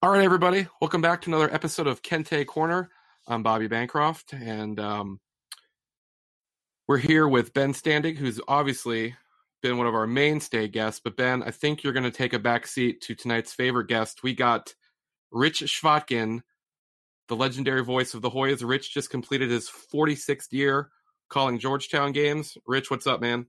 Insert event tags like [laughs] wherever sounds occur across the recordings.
All right, everybody, welcome back to another episode of Kente Corner. I'm Bobby Bancroft, and um, we're here with Ben Standig, who's obviously been one of our mainstay guests. But Ben, I think you're going to take a back seat to tonight's favorite guest. We got Rich Chvotkin, the legendary voice of the Hoyas. Rich just completed his 46th year calling Georgetown games. Rich, what's up, man?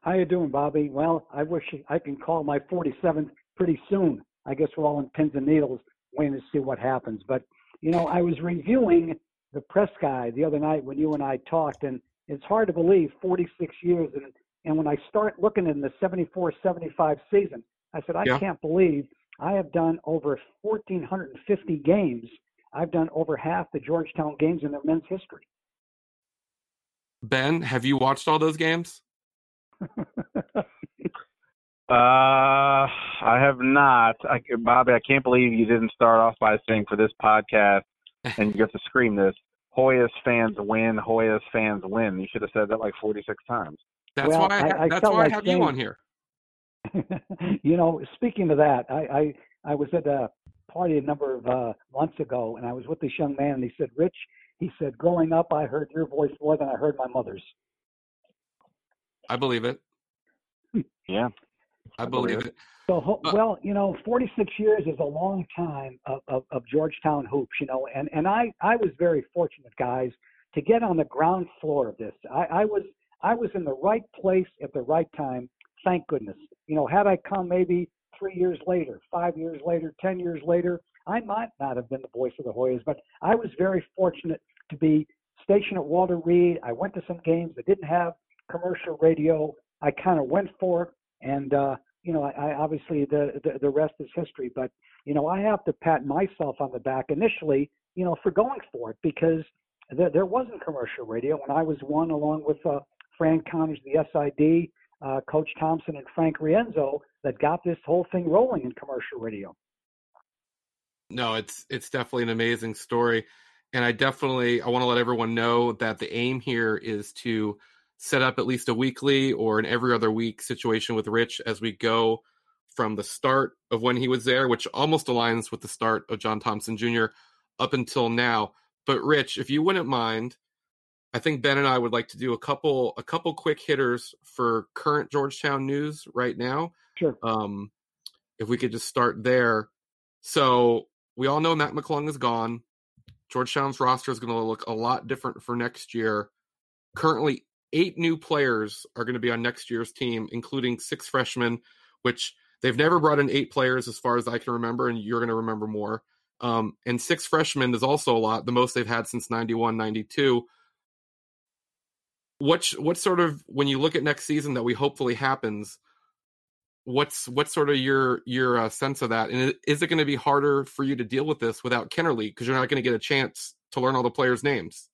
How you doing, Bobby? Well, I wish I can call my 47th pretty soon. I guess we're all in pins and needles waiting to see what happens. But, you know, I was reviewing the press guy the other night when you and I talked, and it's hard to believe 46 years. And, and when I start looking in the 74 75 season, I said, I yeah. can't believe I have done over 1,450 games. I've done over half the Georgetown games in their men's history. Ben, have you watched all those games? [laughs] Uh, I have not. I, Bobby, I can't believe you didn't start off by saying for this podcast, and you get to scream this: Hoyas fans win, Hoyas fans win. You should have said that like 46 times. That's well, why I, I, I that's why like I have saying, you on here. [laughs] you know, speaking of that, I, I I was at a party a number of uh, months ago, and I was with this young man, and he said, "Rich," he said, "Growing up, I heard your voice more than I heard my mother's." I believe it. [laughs] Yeah. I believe it. So, uh, well, you know, 46 years is a long time of, of, of Georgetown hoops, you know, and, and I, I was very fortunate, guys, to get on the ground floor of this. I, I was I was in the right place at the right time. Thank goodness. You know, had I come maybe three years later, five years later, ten years later, I might not have been the voice of the Hoyas. But I was very fortunate to be stationed at Walter Reed. I went to some games that didn't have commercial radio. I kind of went for it. And uh, you know, I, I obviously the, the the rest is history. But you know, I have to pat myself on the back initially, you know, for going for it because there, there wasn't commercial radio when I was one along with uh, Fran Connors, the SID, uh, Coach Thompson, and Frank Rienzo that got this whole thing rolling in commercial radio. No, it's it's definitely an amazing story, and I definitely I want to let everyone know that the aim here is to set up at least a weekly or an every other week situation with Rich as we go from the start of when he was there, which almost aligns with the start of John Thompson Jr. up until now. But Rich, if you wouldn't mind, I think Ben and I would like to do a couple a couple quick hitters for current Georgetown news right now. Sure. Um, if we could just start there. So we all know Mac McClung is gone. Georgetown's roster is going to look a lot different for next year. Currently, eight new players are going to be on next year's team, including six freshmen, which they've never brought in eight players as far as I can remember, and you're going to remember more. Um, and six freshmen is also a lot, the most they've had since 91, 92. What, what sort of, when you look at next season that we hopefully happens, what's what's sort of your your uh, sense of that and is it going to be harder for you to deal with this without Kenner League because you're not going to get a chance to learn all the players names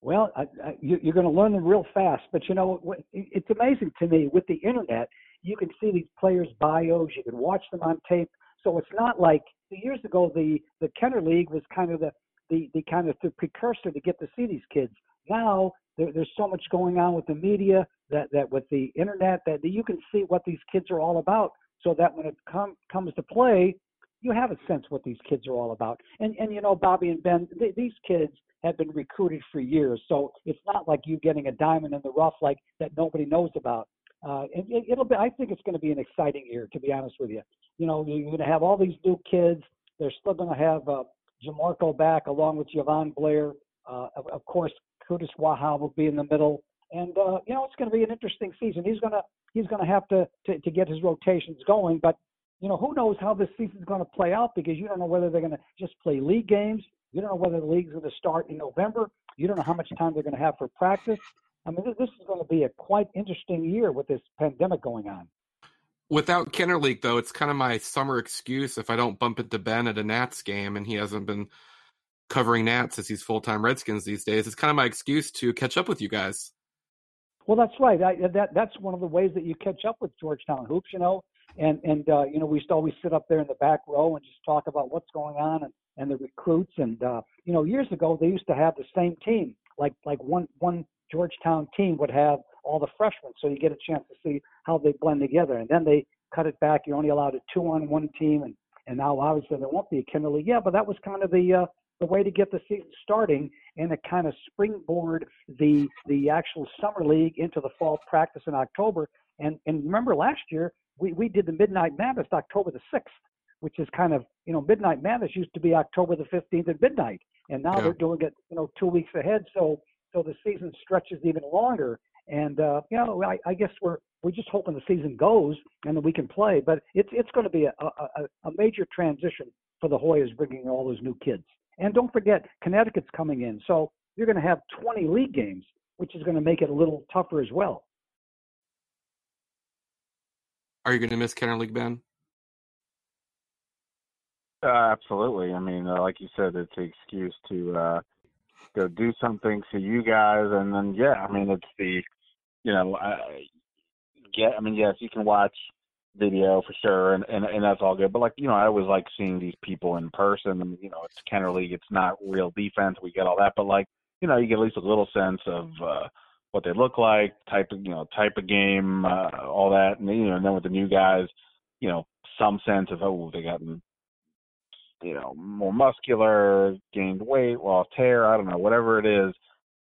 well, I, I, you, you're going to learn them real fast. But you know, it's amazing to me with the internet. You can see these players' bios. You can watch them on tape. So it's not like years ago the the Kenner League was kind of the the, the kind of the precursor to get to see these kids. Now there, there's so much going on with the media that that with the internet that, that you can see what these kids are all about. So that when it com- comes to play, you have a sense what these kids are all about. And and you know, Bobby and Ben, th- these kids have been recruited for years. So it's not like you getting a diamond in the rough like that nobody knows about. Uh, and it, will be. I think it's going to be an exciting year, to be honest with you. You know, you're going to have all these new kids. They're still going to have uh, Jamorko back along with Jahvon Blair. Uh, of, of course, Qudus Wahab will be in the middle, and uh, you know it's going to be an interesting season. He's going to he's going to have to, to to get his rotations going, but you know who knows how this season's going to play out because you don't know whether they're going to just play league games you don't know whether the league's going to start in November. You don't know how much time they're going to have for practice. I mean, this is going to be a quite interesting year with this pandemic going on. Without Kenner League, though, it's kind of my summer excuse if I don't bump into Ben at a Nats game and he hasn't been covering Nats as he's full time Redskins these days. It's kind of my excuse to catch up with you guys. Well, that's right. I, that that's one of the ways that you catch up with Georgetown hoops. You know, and and uh, you know we used to always sit up there in the back row and just talk about what's going on and and the recruits. And uh, you know, years ago they used to have the same team, like like one one Georgetown team would have all the freshmen, so you get a chance to see how they blend together. And then they cut it back. You're only allowed a two on one team, and and now obviously there won't be a League. Yeah, but that was kind of the uh, the way to get the season starting, and to kind of springboard the the actual summer league into the fall practice in October. And and remember last year we we did the Midnight Madness October the sixth, which is kind of you know Midnight Madness used to be October the fifteenth at midnight, and now yeah. they're doing it you know two weeks ahead. So so the season stretches even longer. And uh, you know, I, I guess we're we're just hoping the season goes and that we can play. But it's it's going to be a, a, a major transition for the Hoyas bringing all those new kids. And don't forget, Connecticut's coming in, so you're going to have 20 league games, which is going to make it a little tougher as well. Are you going to miss Kenner League, Ben? Uh, absolutely. I mean, uh, like you said, it's an excuse to uh, go do something for you guys, and then yeah, I mean, it's the you know, I, get. I mean, yes, you can watch video for sure, and, and and that's all good. But like you know, I always like seeing these people in person. And you know, it's Kenner League. It's not real defense. We get all that, but like you know, you get at least a little sense of uh, what they look like, type of you know, type of game, uh, all that, and you know, and then with the new guys, you know, some sense of oh, they gotten you know more muscular, gained weight, lost hair. I don't know, whatever it is.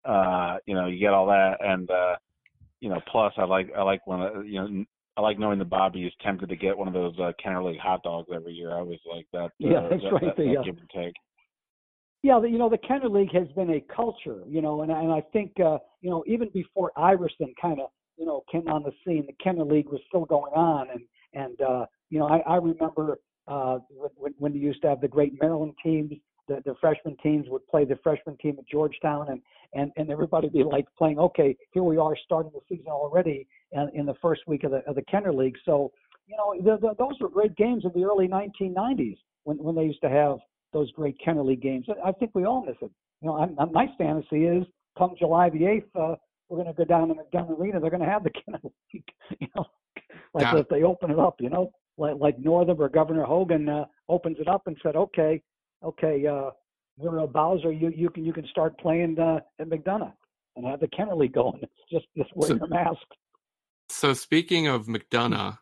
Uh, you know, you get all that, and uh, you know, plus I like I like when uh, you know I like knowing that Bobby is tempted to get one of those uh, Kenner League hot dogs every year. I always like that. Uh, yeah, that's that, right. That, the, that uh, give and take. Yeah, the, you know the Kenner League has been a culture, you know, and and I think uh, you know even before Iverson kind of you know came on the scene, the Kenner League was still going on, and and uh, you know I, I remember uh, when when they used to have the great Maryland teams the, the freshman teams would play the freshman team at Georgetown, and and and everybody would be like playing. Okay, here we are starting the season already, in, in the first week of the of the Kenner League. So you know the, the, those were great games in the early 1990s when when they used to have those great Kenner League games. I think we all miss it. You know, I'm, I'm, my fantasy is come July the 8th, uh, we're going to go down to McDonough Arena. They're going to have the Kenner League. [laughs] You know, like yeah. if they open it up. You know, like like Northam or Governor Hogan uh, opens it up and said, okay, okay, uh, Muriel Bowser, you you can you can start playing uh, at McDonough and have the Kenner League going. [laughs] It's just just wear so, your mask. So speaking of McDonough,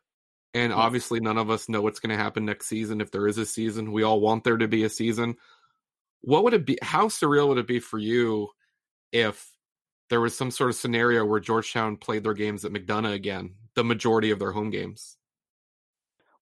and obviously none of us know what's going to happen next season if there is a season. We all want there to be a season. What would it be? How surreal would it be for you if there was some sort of scenario where Georgetown played their games at McDonough again, the majority of their home games?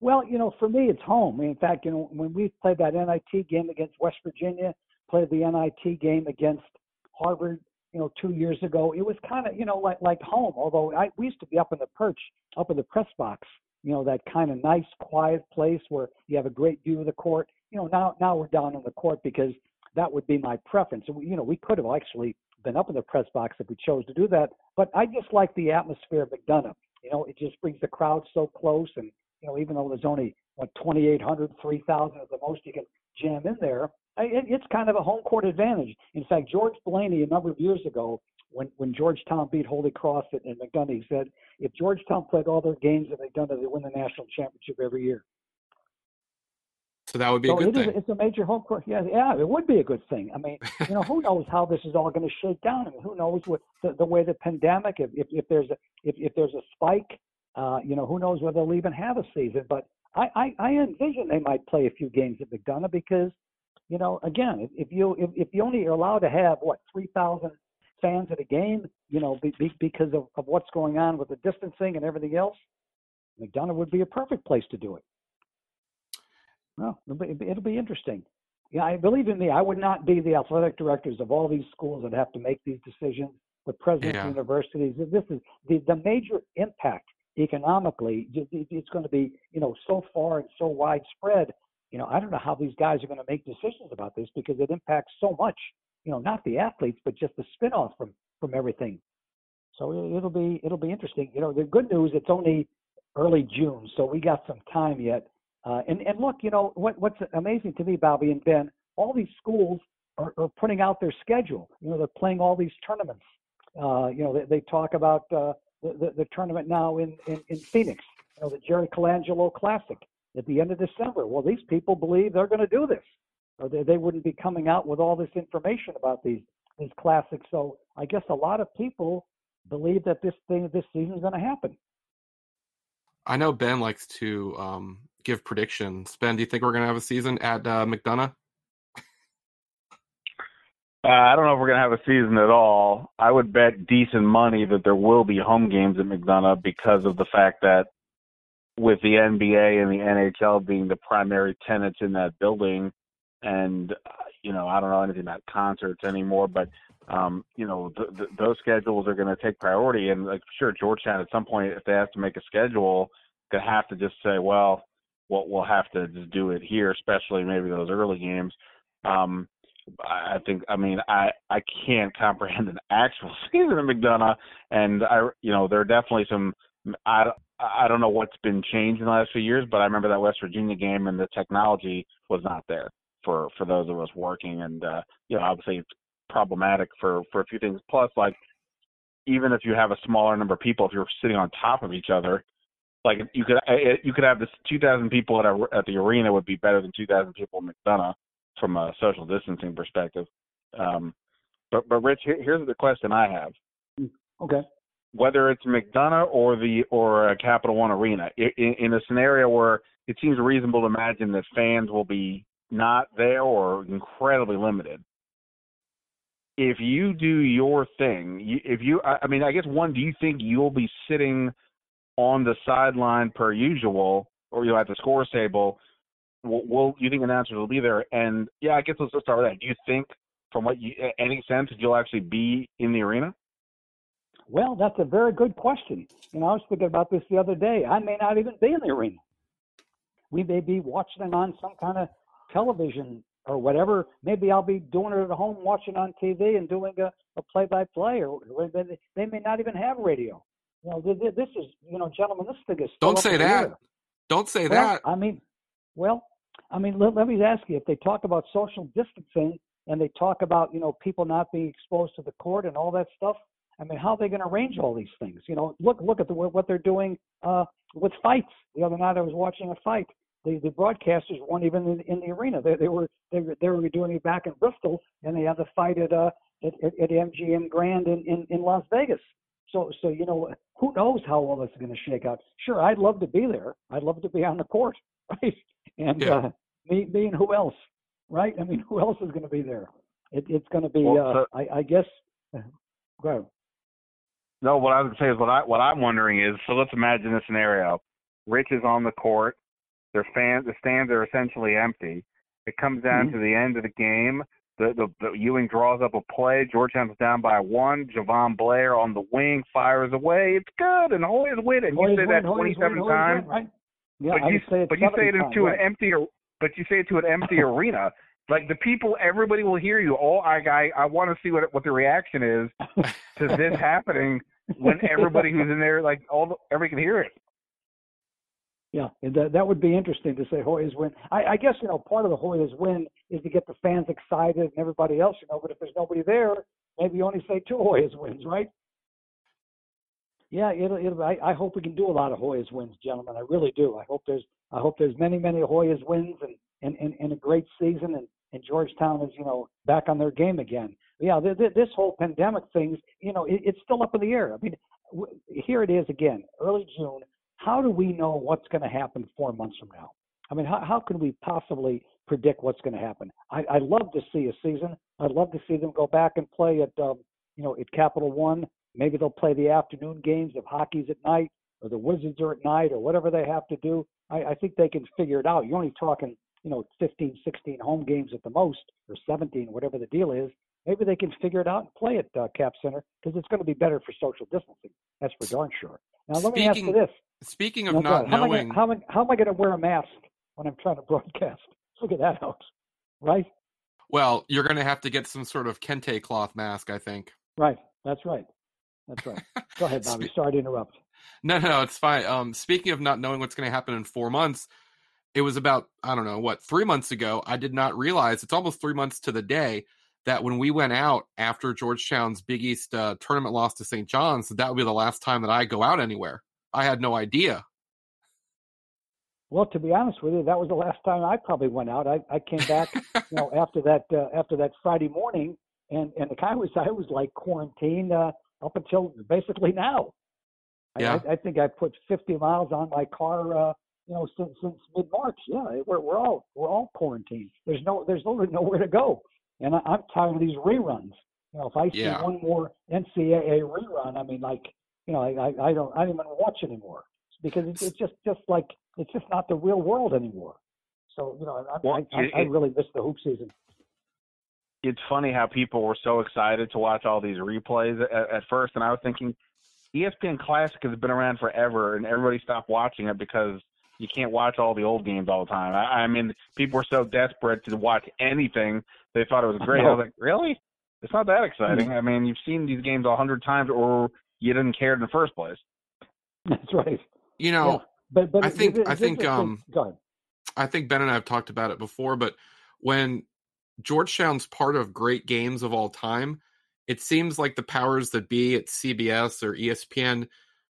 Well, you know, for me, it's home. In fact, you know, when we played that NIT game against West Virginia, played the NIT game against Harvard, you know, two years ago, it was kind of, you know, like like home. Although I we used to be up in the perch, up in the press box, you know, that kind of nice, quiet place where you have a great view of the court. You know, now now we're down in the court because that would be my preference. You know, we could have actually been up in the press box if we chose to do that. But I just like the atmosphere of McDonough. You know, it just brings the crowd so close and you know, even though there's only what 2,800, 3,000 at the most you can jam in there, it, it's kind of a home court advantage. In fact, George Blaney a number of years ago, when when Georgetown beat Holy Cross and, McDonough, he said if Georgetown played all their games that they'd McDonough, they win the national championship every year. So that would be so a good it thing. Is, it's a major home court. Yeah, yeah, it would be a good thing. I mean, you know, who [laughs] knows how this is all going to shake down? I mean, who knows what the, the way the pandemic, if, if if there's a if if there's a spike uh, you know, who knows whether they'll even have a season. But I, I, I envision they might play a few games at McDonough because, you know, again, if you if, if you only are allowed to have what three thousand fans at a game, you know, be, be, because of, of what's going on with the distancing and everything else, McDonough would be a perfect place to do it. Well, it'll be, it'll be interesting. Yeah, I believe in me. I would not be the athletic directors of all these schools that have to make these decisions. The presidents yeah. of universities. This is the, the major impact economically, it's going to be, you know, so far and so widespread. You know, I don't know how these guys are going to make decisions about this because it impacts so much. You know, not the athletes, but just the spinoff from from everything. So it'll be it'll be interesting. You know, the good news it's only early June, so we got some time yet. Uh, and and look, you know what what's amazing to me, Bobby and Ben, all these schools are, are putting out their schedule. You know, they're playing all these tournaments. Uh, you know, they, they talk about uh, the, the, tournament now in, in, in Phoenix, you know, the Jerry Colangelo Classic at the end of December. Well, these people believe they're going to do this, or they, they wouldn't be coming out with all this information about these these classics. So I guess a lot of people believe that this thing this season is going to happen. I know Ben likes to um, give predictions. Ben, do you think we're going to have a season at uh, McDonough? Uh, I don't know if we're going to have a season at all. I would bet decent money that there will be home games at McDonough because of the fact that with the NBA and the NHL being the primary tenants in that building, and uh, you know I don't know anything about concerts anymore, but um, you know th- th- those schedules are going to take priority. And like sure, Georgetown at some point, if they have to make a schedule, they have to just say, well, we'll, we'll have to just do it here, especially maybe those early games. Um, I think I mean I I can't comprehend an actual [laughs] season in McDonough, and I you know there are definitely some I I don't know what's been changed in the last few years, but I remember that West Virginia game and the technology was not there for for those of us working, and uh, you know obviously it's problematic for for a few things. Plus, like even if you have a smaller number of people, if you're sitting on top of each other, like you could you could have this 2,000 people at a, at the arena would be better than 2,000 people in McDonough from a social distancing perspective. Um, but but Rich, here, here's the question I have. Okay. Whether it's McDonough or the or a Capital One Arena, in, in a scenario where it seems reasonable to imagine that fans will be not there or incredibly limited. If you do your thing, if you, I mean, I guess one, do you think you'll be sitting on the sideline per usual, or you know, at the scores table, will, will you think announcers will be there? And yeah, I guess let's just start with that. Do you think, from what you any sense, you'll actually be in the arena? Well, that's a very good question. You know, I was thinking about this the other day. I may not even be in the arena. We may be watching it on some kind of television or whatever. Maybe I'll be doing it at home, watching on TV, and doing a, a play-by-play. Or they may not even have radio. You know, this is, you know, gentlemen, this thing is. Don't say that. Don't say well, that. I mean, well, I mean, let, let me ask you: if they talk about social distancing and they talk about, you know, people not being exposed to the court and all that stuff, I mean, how are they going to arrange all these things? You know, look look at the, what they're doing uh, with fights. The other night I was watching a fight. The the broadcasters weren't even in, in the arena. They they were they were, they were doing it back in Bristol, and they had the fight at uh at, at, MGM Grand in, in in Las Vegas. So so you know who knows how all this is going to shake out. Sure, I'd love to be there. I'd love to be on the court, [laughs] right? And yeah. uh, me, me and who else, right? I mean, [laughs] who else is going to be there? It, it's going to be, well, uh, I, I guess. Go ahead. No, what I was going to say is what I what I'm wondering is so let's imagine a scenario. Rich is on the court. Their fans, the stands are essentially empty. It comes down mm-hmm. to the end of the game. The, the, the Ewing draws up a play. Georgetown's down by one. Jahvon Blair on the wing fires away. It's good, and Hoyas win. And you say that 27 times. Right? Yeah, but you say, but you say it into an empty, but you say it to an empty arena. Like the people, everybody will hear you. Oh, I, I, I want to see what what the reaction is to [laughs] this happening when everybody who's in there, like all, the, everybody can hear it. Yeah, that that would be interesting to say Hoyas win. I, I guess you know part of the Hoyas win is to get the fans excited and everybody else, you know. But if there's nobody there, maybe you only say two Hoyas wins, right? Yeah, it'll, it'll, I, I hope we can do a lot of Hoyas wins, gentlemen. I really do. I hope there's I hope there's many many Hoyas wins and and, and, and a great season and and Georgetown is you know back on their game again. Yeah, th- th- this whole pandemic thing, you know, it, it's still up in the air. I mean, w- here it is again, early June. How do we know what's going to happen four months from now? I mean, how how can we possibly predict what's going to happen? I, I'd love to see a season. I'd love to see them go back and play at um, you know at Capital One Maybe they'll play the afternoon games if hockey's at night or the Wizards are at night or whatever they have to do. I, I think they can figure it out. You're only talking, you know, 15, 16 home games at the most or 17, whatever the deal is. Maybe they can figure it out and play at uh, Cap Center because it's going to be better for social distancing. That's for darn sure. Now, let speaking, me ask you this. Speaking of not how knowing. Am gonna, how, how am I going to wear a mask when I'm trying to broadcast? [laughs] Look at that out, right? Well, you're going to have to get some sort of kente cloth mask, I think. Right. That's right. That's right. [laughs] Go ahead, Bobby. Sorry to interrupt. No, no, it's fine. Um, speaking of not knowing what's going to happen in four months, it was about I don't know what three months ago. I did not realize it's almost three months to the day that when we went out after Georgetown's Big East uh, tournament loss to St. John's, that, that would be the last time that I go out anywhere. I had no idea. Well, to be honest with you, that was the last time I probably went out. I, I came back, you know, [laughs] after that uh, after that Friday morning, and and the guy was I was like quarantined. Uh, up until basically now. Yeah. I, I think I put 50 miles on my car uh, you know, since since mid March. Yeah, we're we're all we're all quarantined. There's no there's literally nowhere to go, and I, I'm tired of these reruns. You know, if I see Yeah. one more NCAA rerun, I mean, like, you know, I I, I don't I don't even watch anymore because it's, it's just just like it's just not the real world anymore. So you know, I Well, I, I, it- I really miss the hoop season. It's funny how people were so excited to watch all these replays at, at first, and I was thinking, ESPN Classic has been around forever, and everybody stopped watching it because you can't watch all the old games all the time. I, I mean, people were so desperate to watch anything they thought it was great. I was like, really? It's not that exciting. I mean, you've seen these games a hundred times, or you didn't care in the first place. That's right. You know, Yeah. But but I think- it- I think, um, go ahead. I think Ben and I have talked about it before, but when Georgetown's part of great games of all time, it seems like the powers that be at CBS or ESPN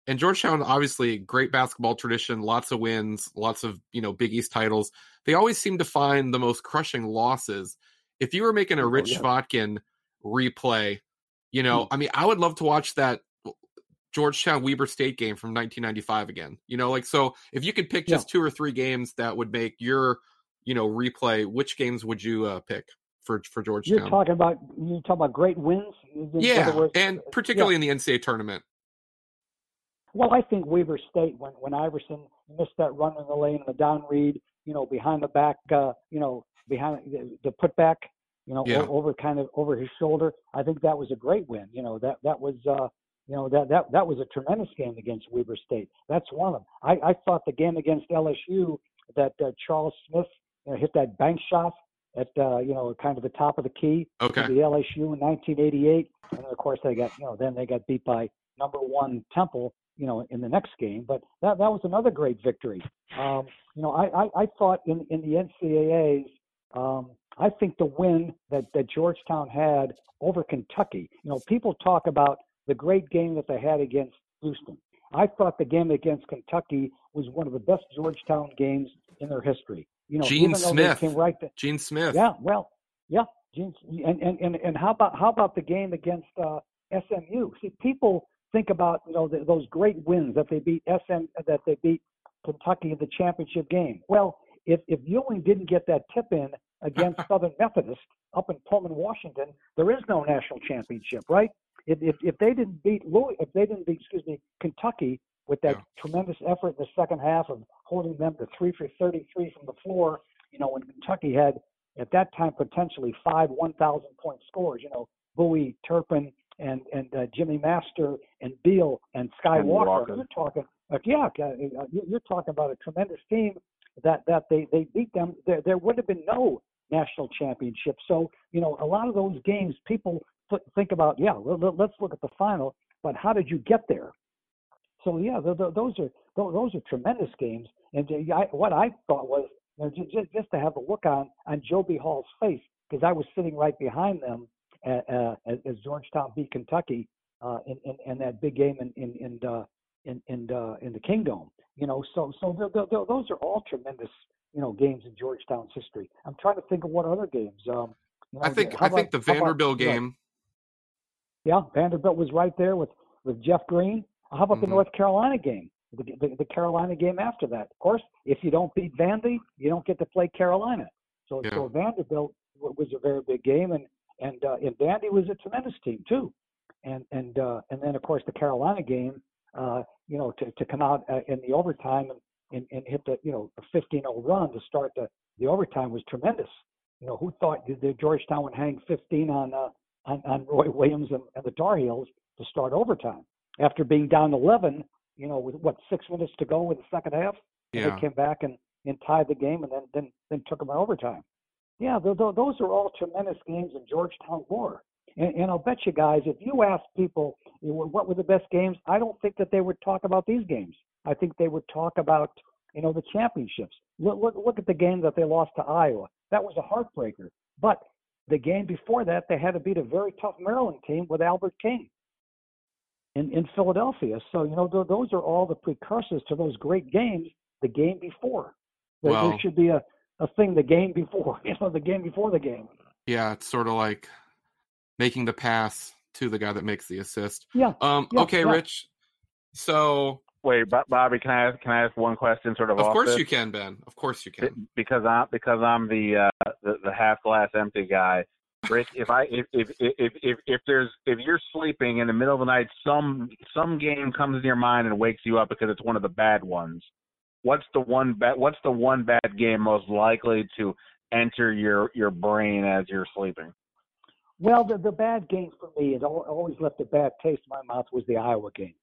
and Georgetown, obviously, great basketball tradition, lots of wins, lots of you know Big East titles. They always seem to find the most crushing losses. If you were making a Oh, Rich yeah. Chvotkin replay, you know, hmm. I mean, I would love to watch that Georgetown Weber State game from 1995 again. You know, like so if you could pick Yeah. just two or three games that would make your, you know, replay, which games would you uh, pick for for Georgetown? You're talking about you're talking about great wins. Yeah, and particularly in the NCAA tournament. Well, I think Weber State when when Iverson missed that run in the lane, the down read, you know, behind the back, uh, you know, behind the, the putback, you know, Yeah. over kind of over his shoulder. I think that was a great win. You know, that that was uh, you know that that that was a tremendous game against Weber State. That's one of them. I I thought the game against LSU that uh, Charles Smith know, hit that bank shot at uh, you know kind of the top of the key Okay. to the LSU in 1988, and of course they got you know then they got beat by number one Temple you know in the next game. But that that was another great victory. Um, you know I, I I thought in in the NCAA's um, I think the win that that Georgetown had over Kentucky. You know people talk about the great game that they had against Houston. I thought the game against Kentucky was one of the best Georgetown games in their history. You know, Gene Smith. came right to, Gene Smith. yeah, well, yeah, Gene, and and and and how about how about the game against uh, SMU? See, people think about you know the, those great wins that they beat SM that they beat Kentucky in the championship game. Well, if if Ewing didn't get that tip in against [laughs] Southern Methodist up in Pullman, Washington, there is no national championship, right? If if, if they didn't beat Louis, if they didn't beat excuse me Kentucky with that Yeah. tremendous effort in the second half of holding them to three for 33 from the floor, you know, when Kentucky had at that time potentially five 1,000 point scores. You know, Bowie, Turpin, and and uh, Jimmy Master and Beal and Sky And Walker. Walker. You're talking, uh, yeah, you- you're talking about a tremendous team that that they they beat them. There there would have been no national championship. So you know, a lot of those games, people th- think about, yeah, let- let's look at the final, but how did you get there? So yeah, th- th- those are tho- those are tremendous games. And uh, I, what I thought was you know, just just to have a look on on Joe B. Hall's face because I was sitting right behind them uh, uh, as, Georgetown beat Kentucky uh, in, in in that big game in in in uh, in in, uh, in the Kingdome. You know, so so th- th- th- those are all tremendous you know games in Georgetown's history. I'm trying to think of what other games. Um, you know, I think I think the about- how about- Vanderbilt yeah. game. Yeah, Vanderbilt was right there with with Jeff Green. How about the Mhm. North Carolina game? The, the, the Carolina game after that. Of course, if you don't beat Vandy, you don't get to play Carolina. So Yeah. so Vanderbilt was a very big game, and and uh, and Vandy was a tremendous team too. And and uh, and then of course the Carolina game, uh, you know, to, to come out uh, in the overtime and, and, and hit the you know a 15-0 run to start the the overtime was tremendous. You know, who thought that the Georgetown would hang 15 on uh, on, on Roy Williams and, and the Tar Heels to start overtime after being down 11, you know, with what six minutes to go in the second half. Yeah. They came back and, and tied the game and then then then took them in overtime. Yeah, th- th- those are all tremendous games in Georgetown war. And, and I'll bet you guys, if you ask people you know, what were the best games, I don't think that they would talk about these games. I think they would talk about you know the championships. Look, look, look at the game that they lost to Iowa. That was a heartbreaker. But the game before that, they had to beat a very tough Maryland team with Albert King in, in Philadelphia. So, you know, th- those are all the precursors to those great games the game before. There, Well- there should be a, a thing the game before, [laughs] you know, the game before the game. Yeah, it's sort of like making the pass to the guy that makes the assist. Yeah. Um, Yeah, okay, yeah. Rich. So Wait, Bobby, can I ask, can I ask one question? Sort of. Of course this? you can, Ben. Of course you can. Because I'm because I'm the uh, the, the half glass empty guy. Rich, if I if, if if if if there's if you're sleeping in the middle of the night, some some game comes in your mind and wakes you up because it's one of the bad ones. What's the one bad What's the one bad game most likely to enter your your brain as you're sleeping? Well, the the bad game for me, it always left a bad taste in my mouth, was the Iowa game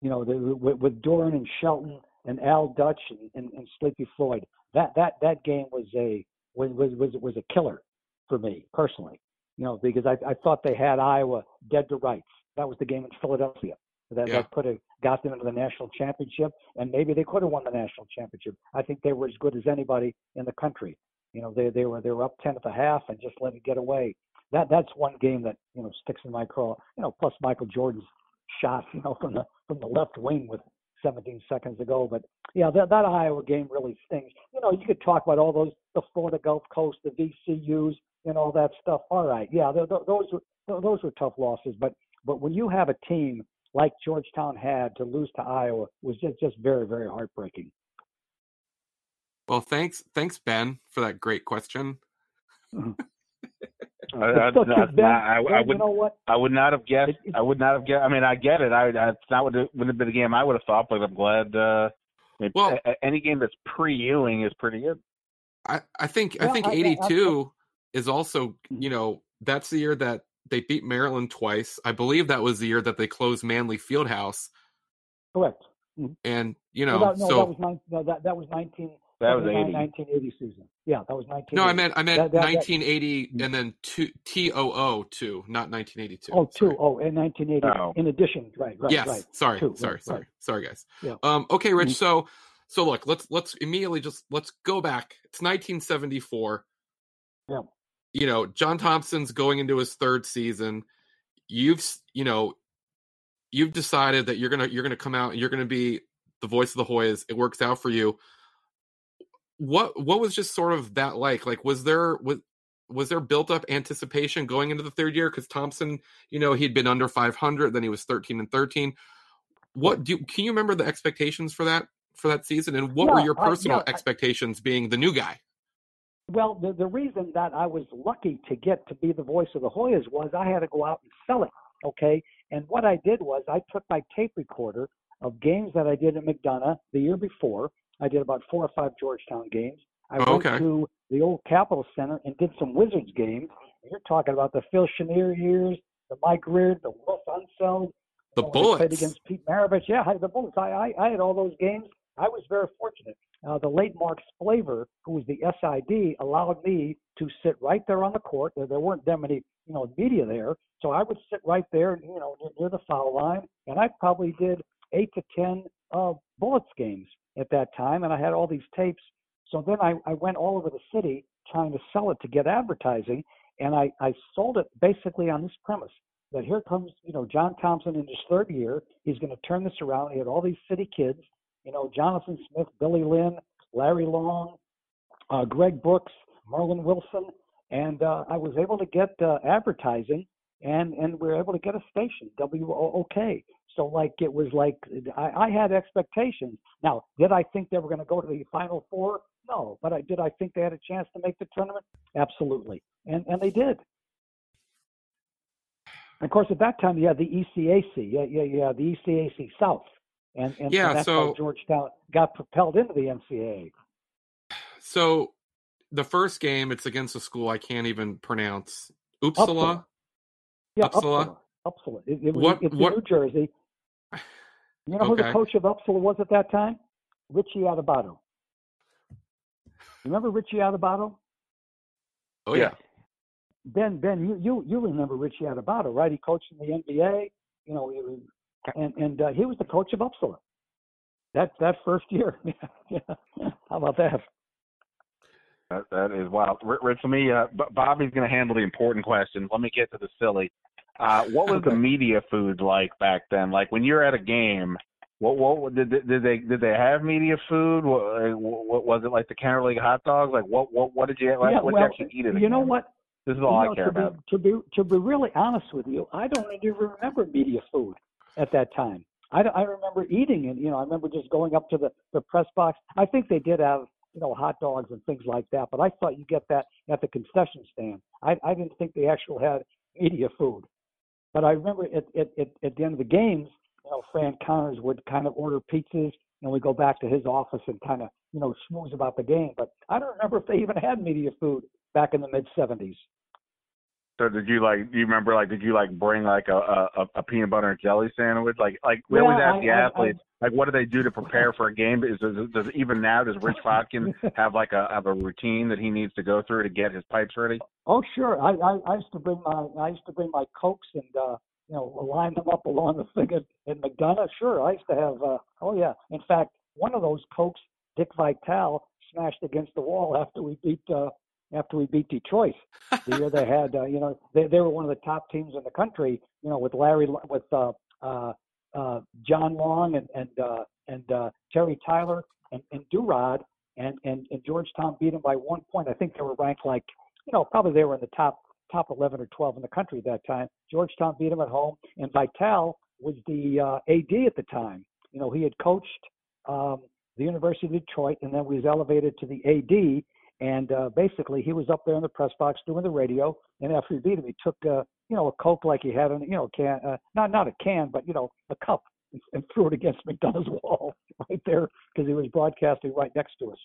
you know, the, with, with Duren and Shelton and Al Dutch and, and, and Sleepy Floyd. That that that game was a was was was, was a killer for me personally. You know, because I, I thought they had Iowa dead to rights. That was the game in Philadelphia. That, yeah. that could have got them into the national championship, and maybe they could have won the national championship. I think they were as good as anybody in the country. You know, they they were they were up ten at the half and just let it get away. That that's one game that you know sticks in my craw. You know, plus Michael Jordan's shot, you know, from the from the left wing with 17 seconds to go. But yeah, that that Iowa game really stings. You know, you could talk about all those the Florida Gulf Coast, the VCU's, and all that stuff. All right, yeah, those were those were tough losses. But but when you have a team like Georgetown had to lose to Iowa was just just very very heartbreaking. Well, thanks thanks Ben for that great question. Mm-hmm. I, I, I, I, would, you know? I would not have guessed. It, I would not have guessed. I mean, I get it. I, I it's not what it would have been a game I would have thought, but I'm glad. Uh, it, well, a, any game that's pre Ewing is pretty good. I, I think I think '82 is also mm-hmm. you know that's the year that they beat Maryland twice. I believe that was the year that they closed Manley Fieldhouse. Correct. Mm-hmm. And you know, no, that, no, so that was nine, no, that that was 19. That was 80. 1980 season. Yeah, that was 19. No, I meant I meant that, that, 1980 that, and then two, T O O two, not 1982. Oh, two oh, in 1980. Oh. In addition, right, right, yes. right. Sorry, two, sorry, right, sorry, right. sorry, guys. Yeah. Um. Okay, Rich. Mm-hmm. So, so look, let's let's immediately just let's go back. It's 1974. Yeah. You know, John Thompson's going into his third season. You've you know, you've decided that you're gonna you're gonna come out and you're gonna be the voice of the Hoyas. It works out for you what what was just sort of that like? Like, was there was was there built up anticipation going into the third year? Because Thompson, you know, he'd been under 500, then he was 13 and 13. What do can you remember the expectations for that for that season, and what were your personal I, expectations I, being the new guy? Well, the the reason that I was lucky to get to be the voice of the Hoyas was I had to go out and sell it. Okay, and what I did was I took my tape recorder of games that I did at McDonough the year before, I did about four or five Georgetown games. I oh, went okay. to the old Capitol Center and did some Wizards games. You're talking about the Phil Chenier years, the Mike Riordan, the Wolf Unseld. The Bullets. Played against Pete Maravich. Yeah, the Bullets. I, I, I had all those games. I was very fortunate. Uh, the late Mark Splaver, who was the SID, allowed me to sit right there on the court. There, there weren't that many, you know, media there, so I would sit right there, you know, near the foul line, and I probably did eight to ten uh, Bullets games at that time, and I had all these tapes. So then I, I went all over the city trying to sell it to get advertising, and I, I sold it basically on this premise that here comes, you know, John Thompson in his third year. He's going to turn this around. He had all these city kids, you know, Jonathan Smith, Billy Lynn, Larry Long, uh, Greg Brooks, Merlin Wilson, and uh, I was able to get uh, advertising, and and we were able to get a station, WOOK. So like it was like I, I had expectations. Now, did I think they were going to go to the Final Four? No, but I did. I think they had a chance to make the tournament. Absolutely, and and they did. And of course, at that time, you had the ECAC, yeah, yeah, yeah, the ECAC South, and and, yeah, and that's so, how Georgetown got propelled into the NCAA. So, the first game, it's against a school I can't even pronounce. Uppsala. Uppsala. Yeah, Uppsala. Uppsala. It, it was, what, it's what, New Jersey. You know who the coach of Uppsala was at that time? Richie Adubato. Remember Richie Adubato? Oh yeah. Ben, Ben, you you you remember Richie Adubato, right? He coached in the NBA. You know, he was, and and uh, he was the coach of Uppsala. That that first year. [laughs] yeah. How about that? That, that is wild. Rich, let me. Uh, Bobby's going to handle the important questions. Let me get to the silly. Uh, what was okay. the media food like back then? Like when you're at a game, what what did did they did they have media food? What, what was it like the Kenner League hot dogs? Like what what what did you like, yeah, what well, did you actually eat at You know what? This is all you I care to about. Be, to be to be really honest with you, I don't even remember media food at that time. I, I remember eating it. You know, I remember just going up to the the press box. I think they did have you know hot dogs and things like that, but I thought you get that at the concession stand. I I didn't think they actually had media food. But I remember at at at, at the end of the games, you know, Fran Connors would kind of order pizzas, and we go back to his office and kind of you know schmooze about the game. But I don't remember if they even had media food back in the mid '70s. So did you like? Do you remember like? Did you like bring like a a, a peanut butter and jelly sandwich? Like like we Yeah, always ask I- the I- athletes like what do they do to prepare for a game? Is does, does even now does Rich Chvotkin [laughs] have like a have a routine that he needs to go through to get his pipes ready? Oh, sure. I, I, I used to bring my I used to bring my cokes and uh, you know line them up along the thing at, at McDonough. Sure, I used to have. Uh, oh yeah. In fact, one of those cokes, Dick Vitale smashed against the wall after we beat uh, after we beat Detroit. [laughs] The year they had, uh, you know, they they were one of the top teams in the country. You know, with Larry with uh, uh, uh, John Long and and uh, and uh, Terry Tyler and and Duerod. And, and and Georgetown beat them by one point. I think they were ranked like you know, probably they were in the top top 11 or 12 in the country at that time. Georgetown beat them at home, and Vitale was the uh, AD at the time. You know, he had coached um, the University of Detroit, and then was elevated to the AD. And uh, basically, he was up there in the press box doing the radio. And after he beat him, he took uh, you know a coke like he had in you know can, uh, not not a can, but you know a cup, and, and threw it against [laughs] McDonough's wall right there because he was broadcasting right next to us.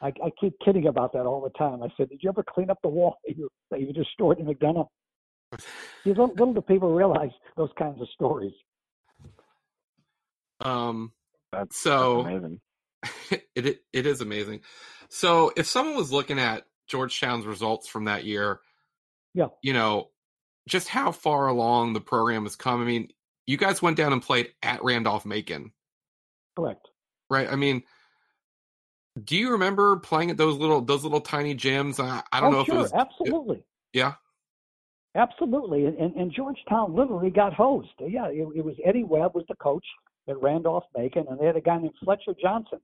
I, I keep kidding about that all the time. I said, "Did you ever clean up the wall [laughs] that you that you just stored in McDonough?" See, little, little do people realize those kinds of stories. Um, That's, So- that's amazing. [laughs] it, it is amazing. So if someone was looking at Georgetown's results from that year, Yeah. you know, just how far along the program has come. I mean, you guys went down and played at Randolph Macon, Correct. right? I mean, do you remember playing at those little those little tiny gyms? I, I don't oh, know sure, if it was absolutely. yeah. Absolutely, and, and, and Georgetown literally got hosed. Yeah, it, it was Eddie Webb was the coach at Randolph Macon, and they had a guy named Fletcher Johnson,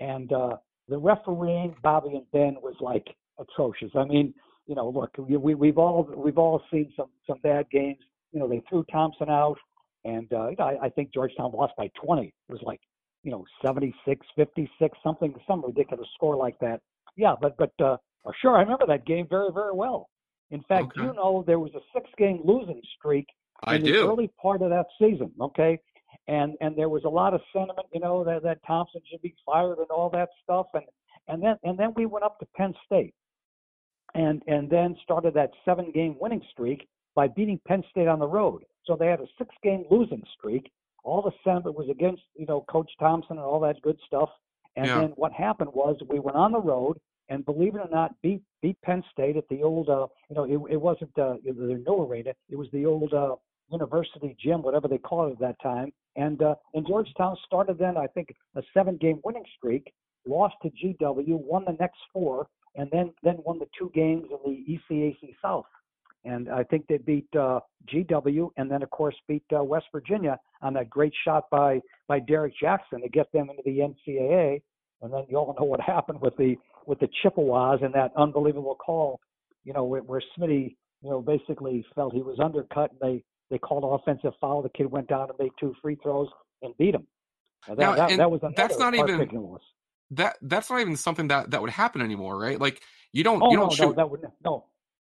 and uh, the refereeing Bobby and Ben was like atrocious. I mean, you know, look, we, we we've all we've all seen some some bad games. You know, they threw Thompson out, and uh, you know, I, I think Georgetown lost by 20. It was like, you know, 76, 56, something, some ridiculous score like that. Yeah, but but uh, sure, I remember that game very very well. In fact, Okay. you know, there was a six-game losing streak I in the do. early part of that season. Okay, and and there was a lot of sentiment, you know, that that Thompson should be fired and all that stuff, and and then and then we went up to Penn State, and and then started that seven-game winning streak by beating Penn State on the road. So they had a six-game losing streak. All the sentiment was against, you know, Coach Thompson and all that good stuff. And Yeah. then what happened was we went on the road and believe it or not, beat beat Penn State at the old, uh, you know, it, it wasn't uh, the new arena. It was the old uh, university gym, whatever they called it at that time. And uh, and Georgetown started then, I think, a seven-game winning streak. Lost to GW, won the next four, and then then won the two games in the ECAC South. And I think they beat uh, GW, and then of course beat uh, West Virginia on that great shot by by Derek Jackson to get them into the NCAA. And then you all know what [laughs] happened with the with the Chippewas and that unbelievable call, you know, where, where Smitty, you know, basically felt he was undercut, and they they called offensive foul. The kid went down and made two free throws and beat him. Now, that, Now, that, that was that's not even-. That that's not even something that that would happen anymore, right? Like you don't Oh you don't no, shoot that would no,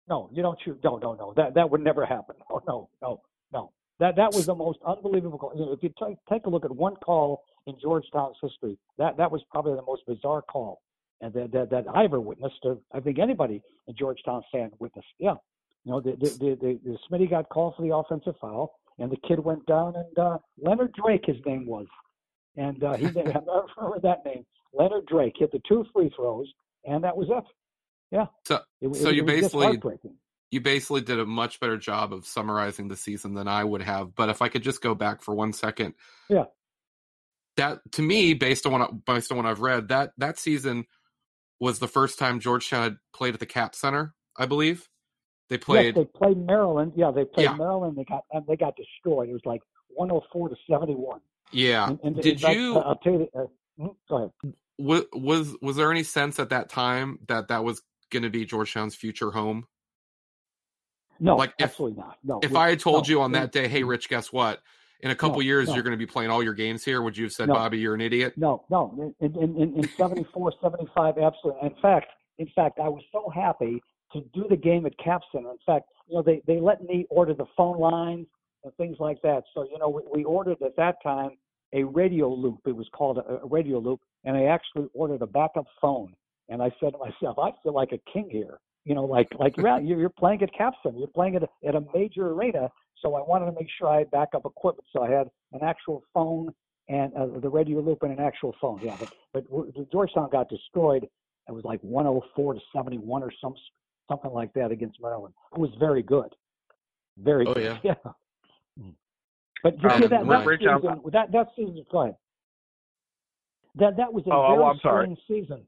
no, you don't shoot. No, no, no, that that would never happen. Oh no, no, no. That that was the most unbelievable. call. You know, if you take take a look at one call in Georgetown's history, that that was probably the most bizarre call, and that that, that I ever witnessed. Or I think anybody in Georgetown fan witnessed. Yeah, you know, the the the, the, the Smitty got called for the offensive foul, and the kid went down, and uh, Leonard Drake, his name was, and uh, he [laughs] I never remember that name. Leonard Drake hit the two free throws, and that was it. Yeah. So- It, so it, you it basically- you basically did a much better job of summarizing the season than I would have. But if I could just go back for one second, Yeah. that to me, based on what based on what I've read, that that season was the first time Georgetown had played at the Cap Center. I believe they played. Yes, they played Maryland. Yeah, they played Yeah. Maryland. They got and they got destroyed. It was like 104 to 71. yeah. And, and Did you- I'll tell you. Uh, mm, go ahead. was was was there any sense at that time that that was going to be Georgetown's future home? No, Like, if- absolutely not. No. If we- I had told no, you on that day, hey, Rich, guess what? in a couple No, years no. you're going to be playing all your games here, would you have said. Bobby, you're an idiot? No, no. In in, in, in 74, 75, absolutely. In fact, in fact, I was so happy to do the game at Cap Center. In fact, you know, they they let me order the phone lines and things like that. So you know, we, we ordered at that time a radio loop. It was called a, a radio loop, and I actually ordered a backup phone. And I said to myself, I feel like a king here. You know, like like yeah, [laughs] you're, you're playing at Cap Center. You're playing at a, at a major arena. So I wanted to make sure I had backup equipment. So I had an actual phone and uh, the radio loop and an actual phone. Yeah, but but the Georgetown got destroyed. It was like 104 to 71 or some something like that against Maryland. It was very good, very Oh, good. yeah. [laughs] But you Um, see that that Rich, I'm- season, that that season. Go ahead. That that was a Oh, oh, very I'm sorry. strange season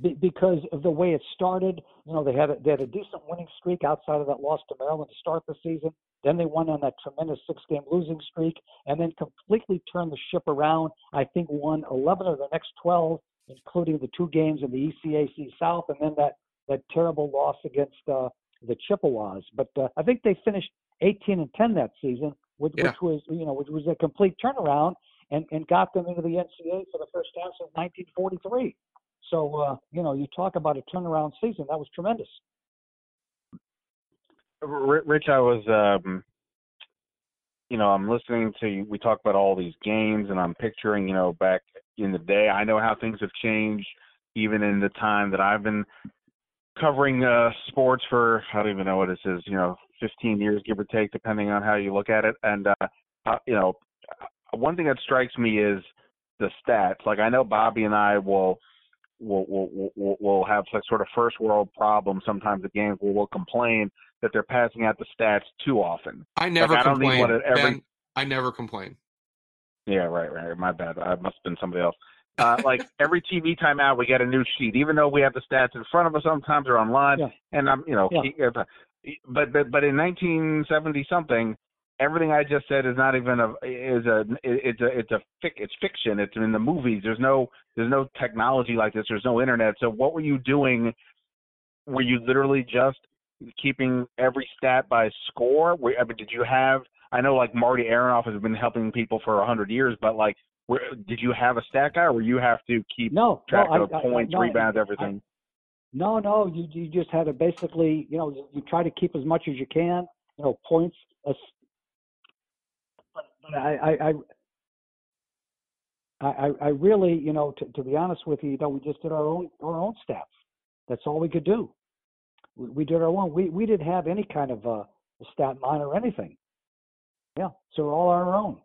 be, because of the way it started. You know, they had a, they had a decent winning streak outside of that loss to Maryland to start the season. Then they went on that tremendous six-game losing streak, and then completely turned the ship around. I think won 11 of the next 12, including the two games in the ECAC South, and then that that terrible loss against uh, the Chippewas. But uh, I think they finished 18 and 10 that season, which, Yeah. which was you know which was a complete turnaround and and got them into the NCAA for the first time since 1943. So uh, you know you talk about a turnaround season that was tremendous. Rich, I was, um, you know, I'm listening to you. We talk about all these games, and I'm picturing, you know, back in the day. I know how things have changed, even in the time that I've been covering uh, sports for. I don't even know what this is. You know, 15 years, give or take, depending on how you look at it. And uh, uh, you know, one thing that strikes me is the stats. Like I know Bobby and I will. Will, will, will, will have like sort of first world problems sometimes at games where we'll complain that they're passing out the stats too often. I never I don't complain. every- Ben, I never complain. Yeah, right, right. My bad. I must have been somebody else. Uh, like every TV timeout, we get a new sheet, even though we have the stats in front of us sometimes or online. Yeah. And I'm, you know, Yeah. keep- but but but in 1970 something, everything I just said is not even a is a it's a it's a fic, it's fiction. It's in the movies. There's no there's no technology like this. There's no internet. So what were you doing? Were you literally just keeping every stat by score? Were, I mean, did you have? I know like Marty Aronoff has been helping people for a hundred years, but like, where, did you have a stat guy, or you have to keep No, track no, of I- I- points, no, rebounds, I- everything? No, no, you you just had to basically, you know, you, try to keep as much as you can, you know, points. Uh, as, but, but I, I, I, I, I really, you know, to, to be honest with you, you know, we just did our own our own stats. That's all we could do. We, we did our own. We we didn't have any kind of a stat line or anything. Yeah, so we're all on our own.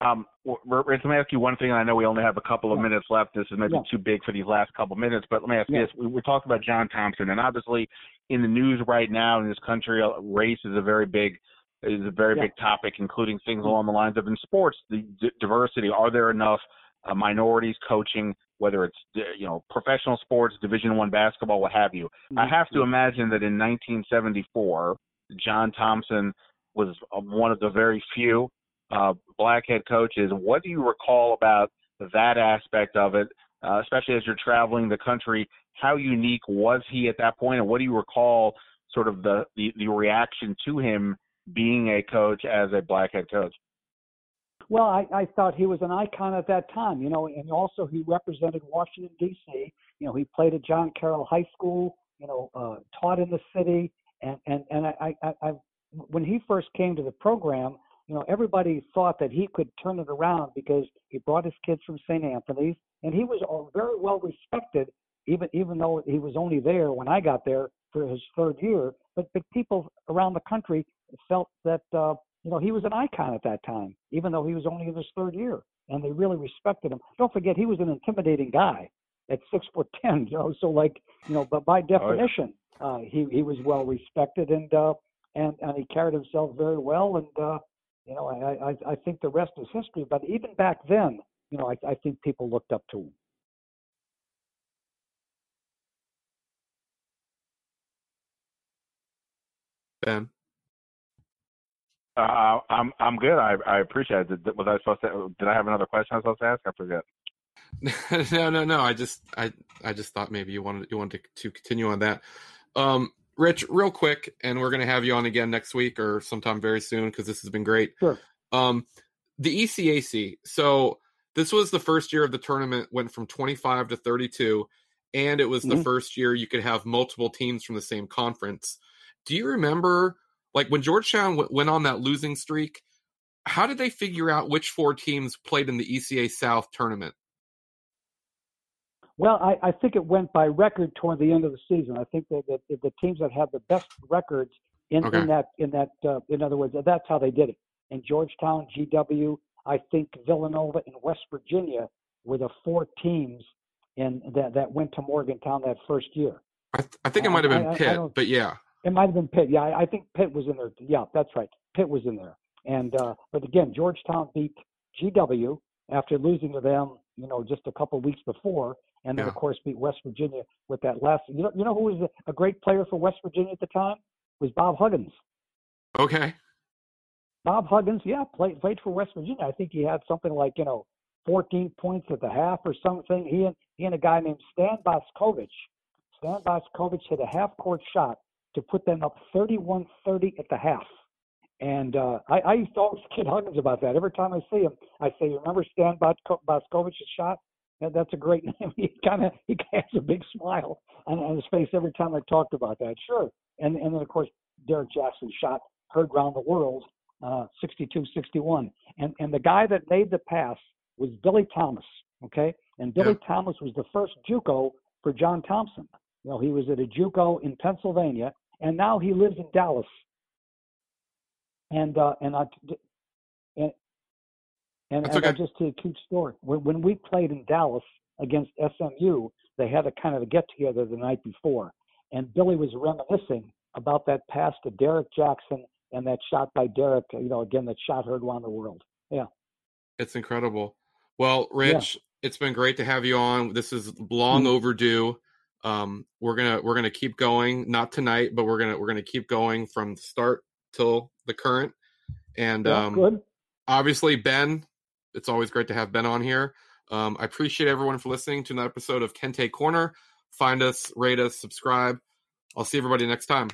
Um, w- R- Rich, let me ask you one thing. I know we only have a couple of Yeah. minutes left. This is maybe Yeah. too big for these last couple of minutes, but let me ask you this: we, we talked about John Thompson, and obviously, in the news right now in this country, uh, race is a very big is a very Yeah. big topic, including things along the lines of in sports, the d- diversity. Are there enough uh, minorities coaching, whether it's you know professional sports, Division One basketball, what have you? I have to imagine that in 1974, John Thompson was uh, one of the very few uh, black head coaches. What do you recall about that aspect of it, uh, especially as you're traveling the country? How unique was he at that point, and what do you recall sort of the, the, the reaction to him being a coach as a black head coach? Well, I, I thought he was an icon at that time, you know, and also he represented Washington D.C. You know, he played at John Carroll High School, you know, uh, taught in the city, and and and I, I, I, when he first came to the program, you know, everybody thought that he could turn it around because he brought his kids from St. Anthony's, and he was very well respected, even even though he was only there when I got there for his third year. But but people around the country felt that. uh you know, he was an icon at that time, even though he was only in his third year, and they really respected him. Don't forget, he was an intimidating guy at six foot [laughs] ten. You know, so like, you know, but by definition, uh, he he was well respected, and uh, and and he carried himself very well, and uh, you know, I, I I think the rest is history. But even back then, you know, I I think people looked up to him. Ben. Uh, I'm I'm good. I I appreciate it. Did- Was I supposed to? Did I have another question I was supposed to ask? I forget. [laughs] no, no, no. I just, I, I just thought maybe you wanted, you wanted to, to continue on that. Um, Rich, real quick, and we're going to have you on again next week or sometime very soon because this has been great. Sure. Um, the ECAC. So this was the first year of the tournament went from 25 to 32, and it was the Mhm. first year you could have multiple teams from the same conference. Do you remember, like when Georgetown w- went on that losing streak? How did they figure out which four teams played in the ECAC South tournament? Well, I, I think it went by record toward the end of the season. I think that, that the teams that had the best records in, Okay. in that in that uh, in other words, that's how they did it. In Georgetown, GW, I think Villanova and West Virginia were the four teams in that that went to Morgantown that first year. I, th- I think it might have been I- I Pitt, don't- but yeah. It might have been Pitt. Yeah, I, I think Pitt was in there. Yeah, that's right. Pitt was in there. And uh, but again, Georgetown beat GW after losing to them, you know, just a couple of weeks before, and then Yeah. of course beat West Virginia with that last. You know, you know who was a, great player for West Virginia at the time was Bob Huggins. Okay. Bob Huggins, yeah, played played for West Virginia. I think he had something like you know 14 points at the half or something. He and he and a guy named Stan Boscovich. Stan Boscovich hit a half court shot to put them up 31-30 at the half. And uh, I, I used to always [laughs] kid Huggins about that. Every time I see him, I say, "Remember Stan Boscovich's shot? That, that's a great [laughs] name." He kind of he has a big smile on, on his face every time I talked about that. Sure. And and then of course Derrick Jackson shot heard round the world uh, 62-61. And and the guy that made the pass was Billy Thomas. Okay, and Billy Thomas was the first JUCO for John Thompson. You know, he was at a JUCO in Pennsylvania, and now he lives in Dallas. And uh, and I and, and I okay. just to keep story. When when we played in Dallas against SMU, they had a kind of a get together the night before, and Billy was reminiscing about that pass to Derrick Jackson and that shot by Derrick. You know, again that shot heard around the world. Yeah. It's incredible. Well, Rich, it's been great to have you on. This is long Mhm. overdue. Um, we're gonna we're gonna keep going. Not tonight, but we're gonna we're gonna keep going from the start till the current. And Yeah, um, good. obviously, Ben, it's always great to have Ben on here. Um, I appreciate everyone for listening to another episode of Kente Corner. Find us, rate us, subscribe. I'll see everybody next time.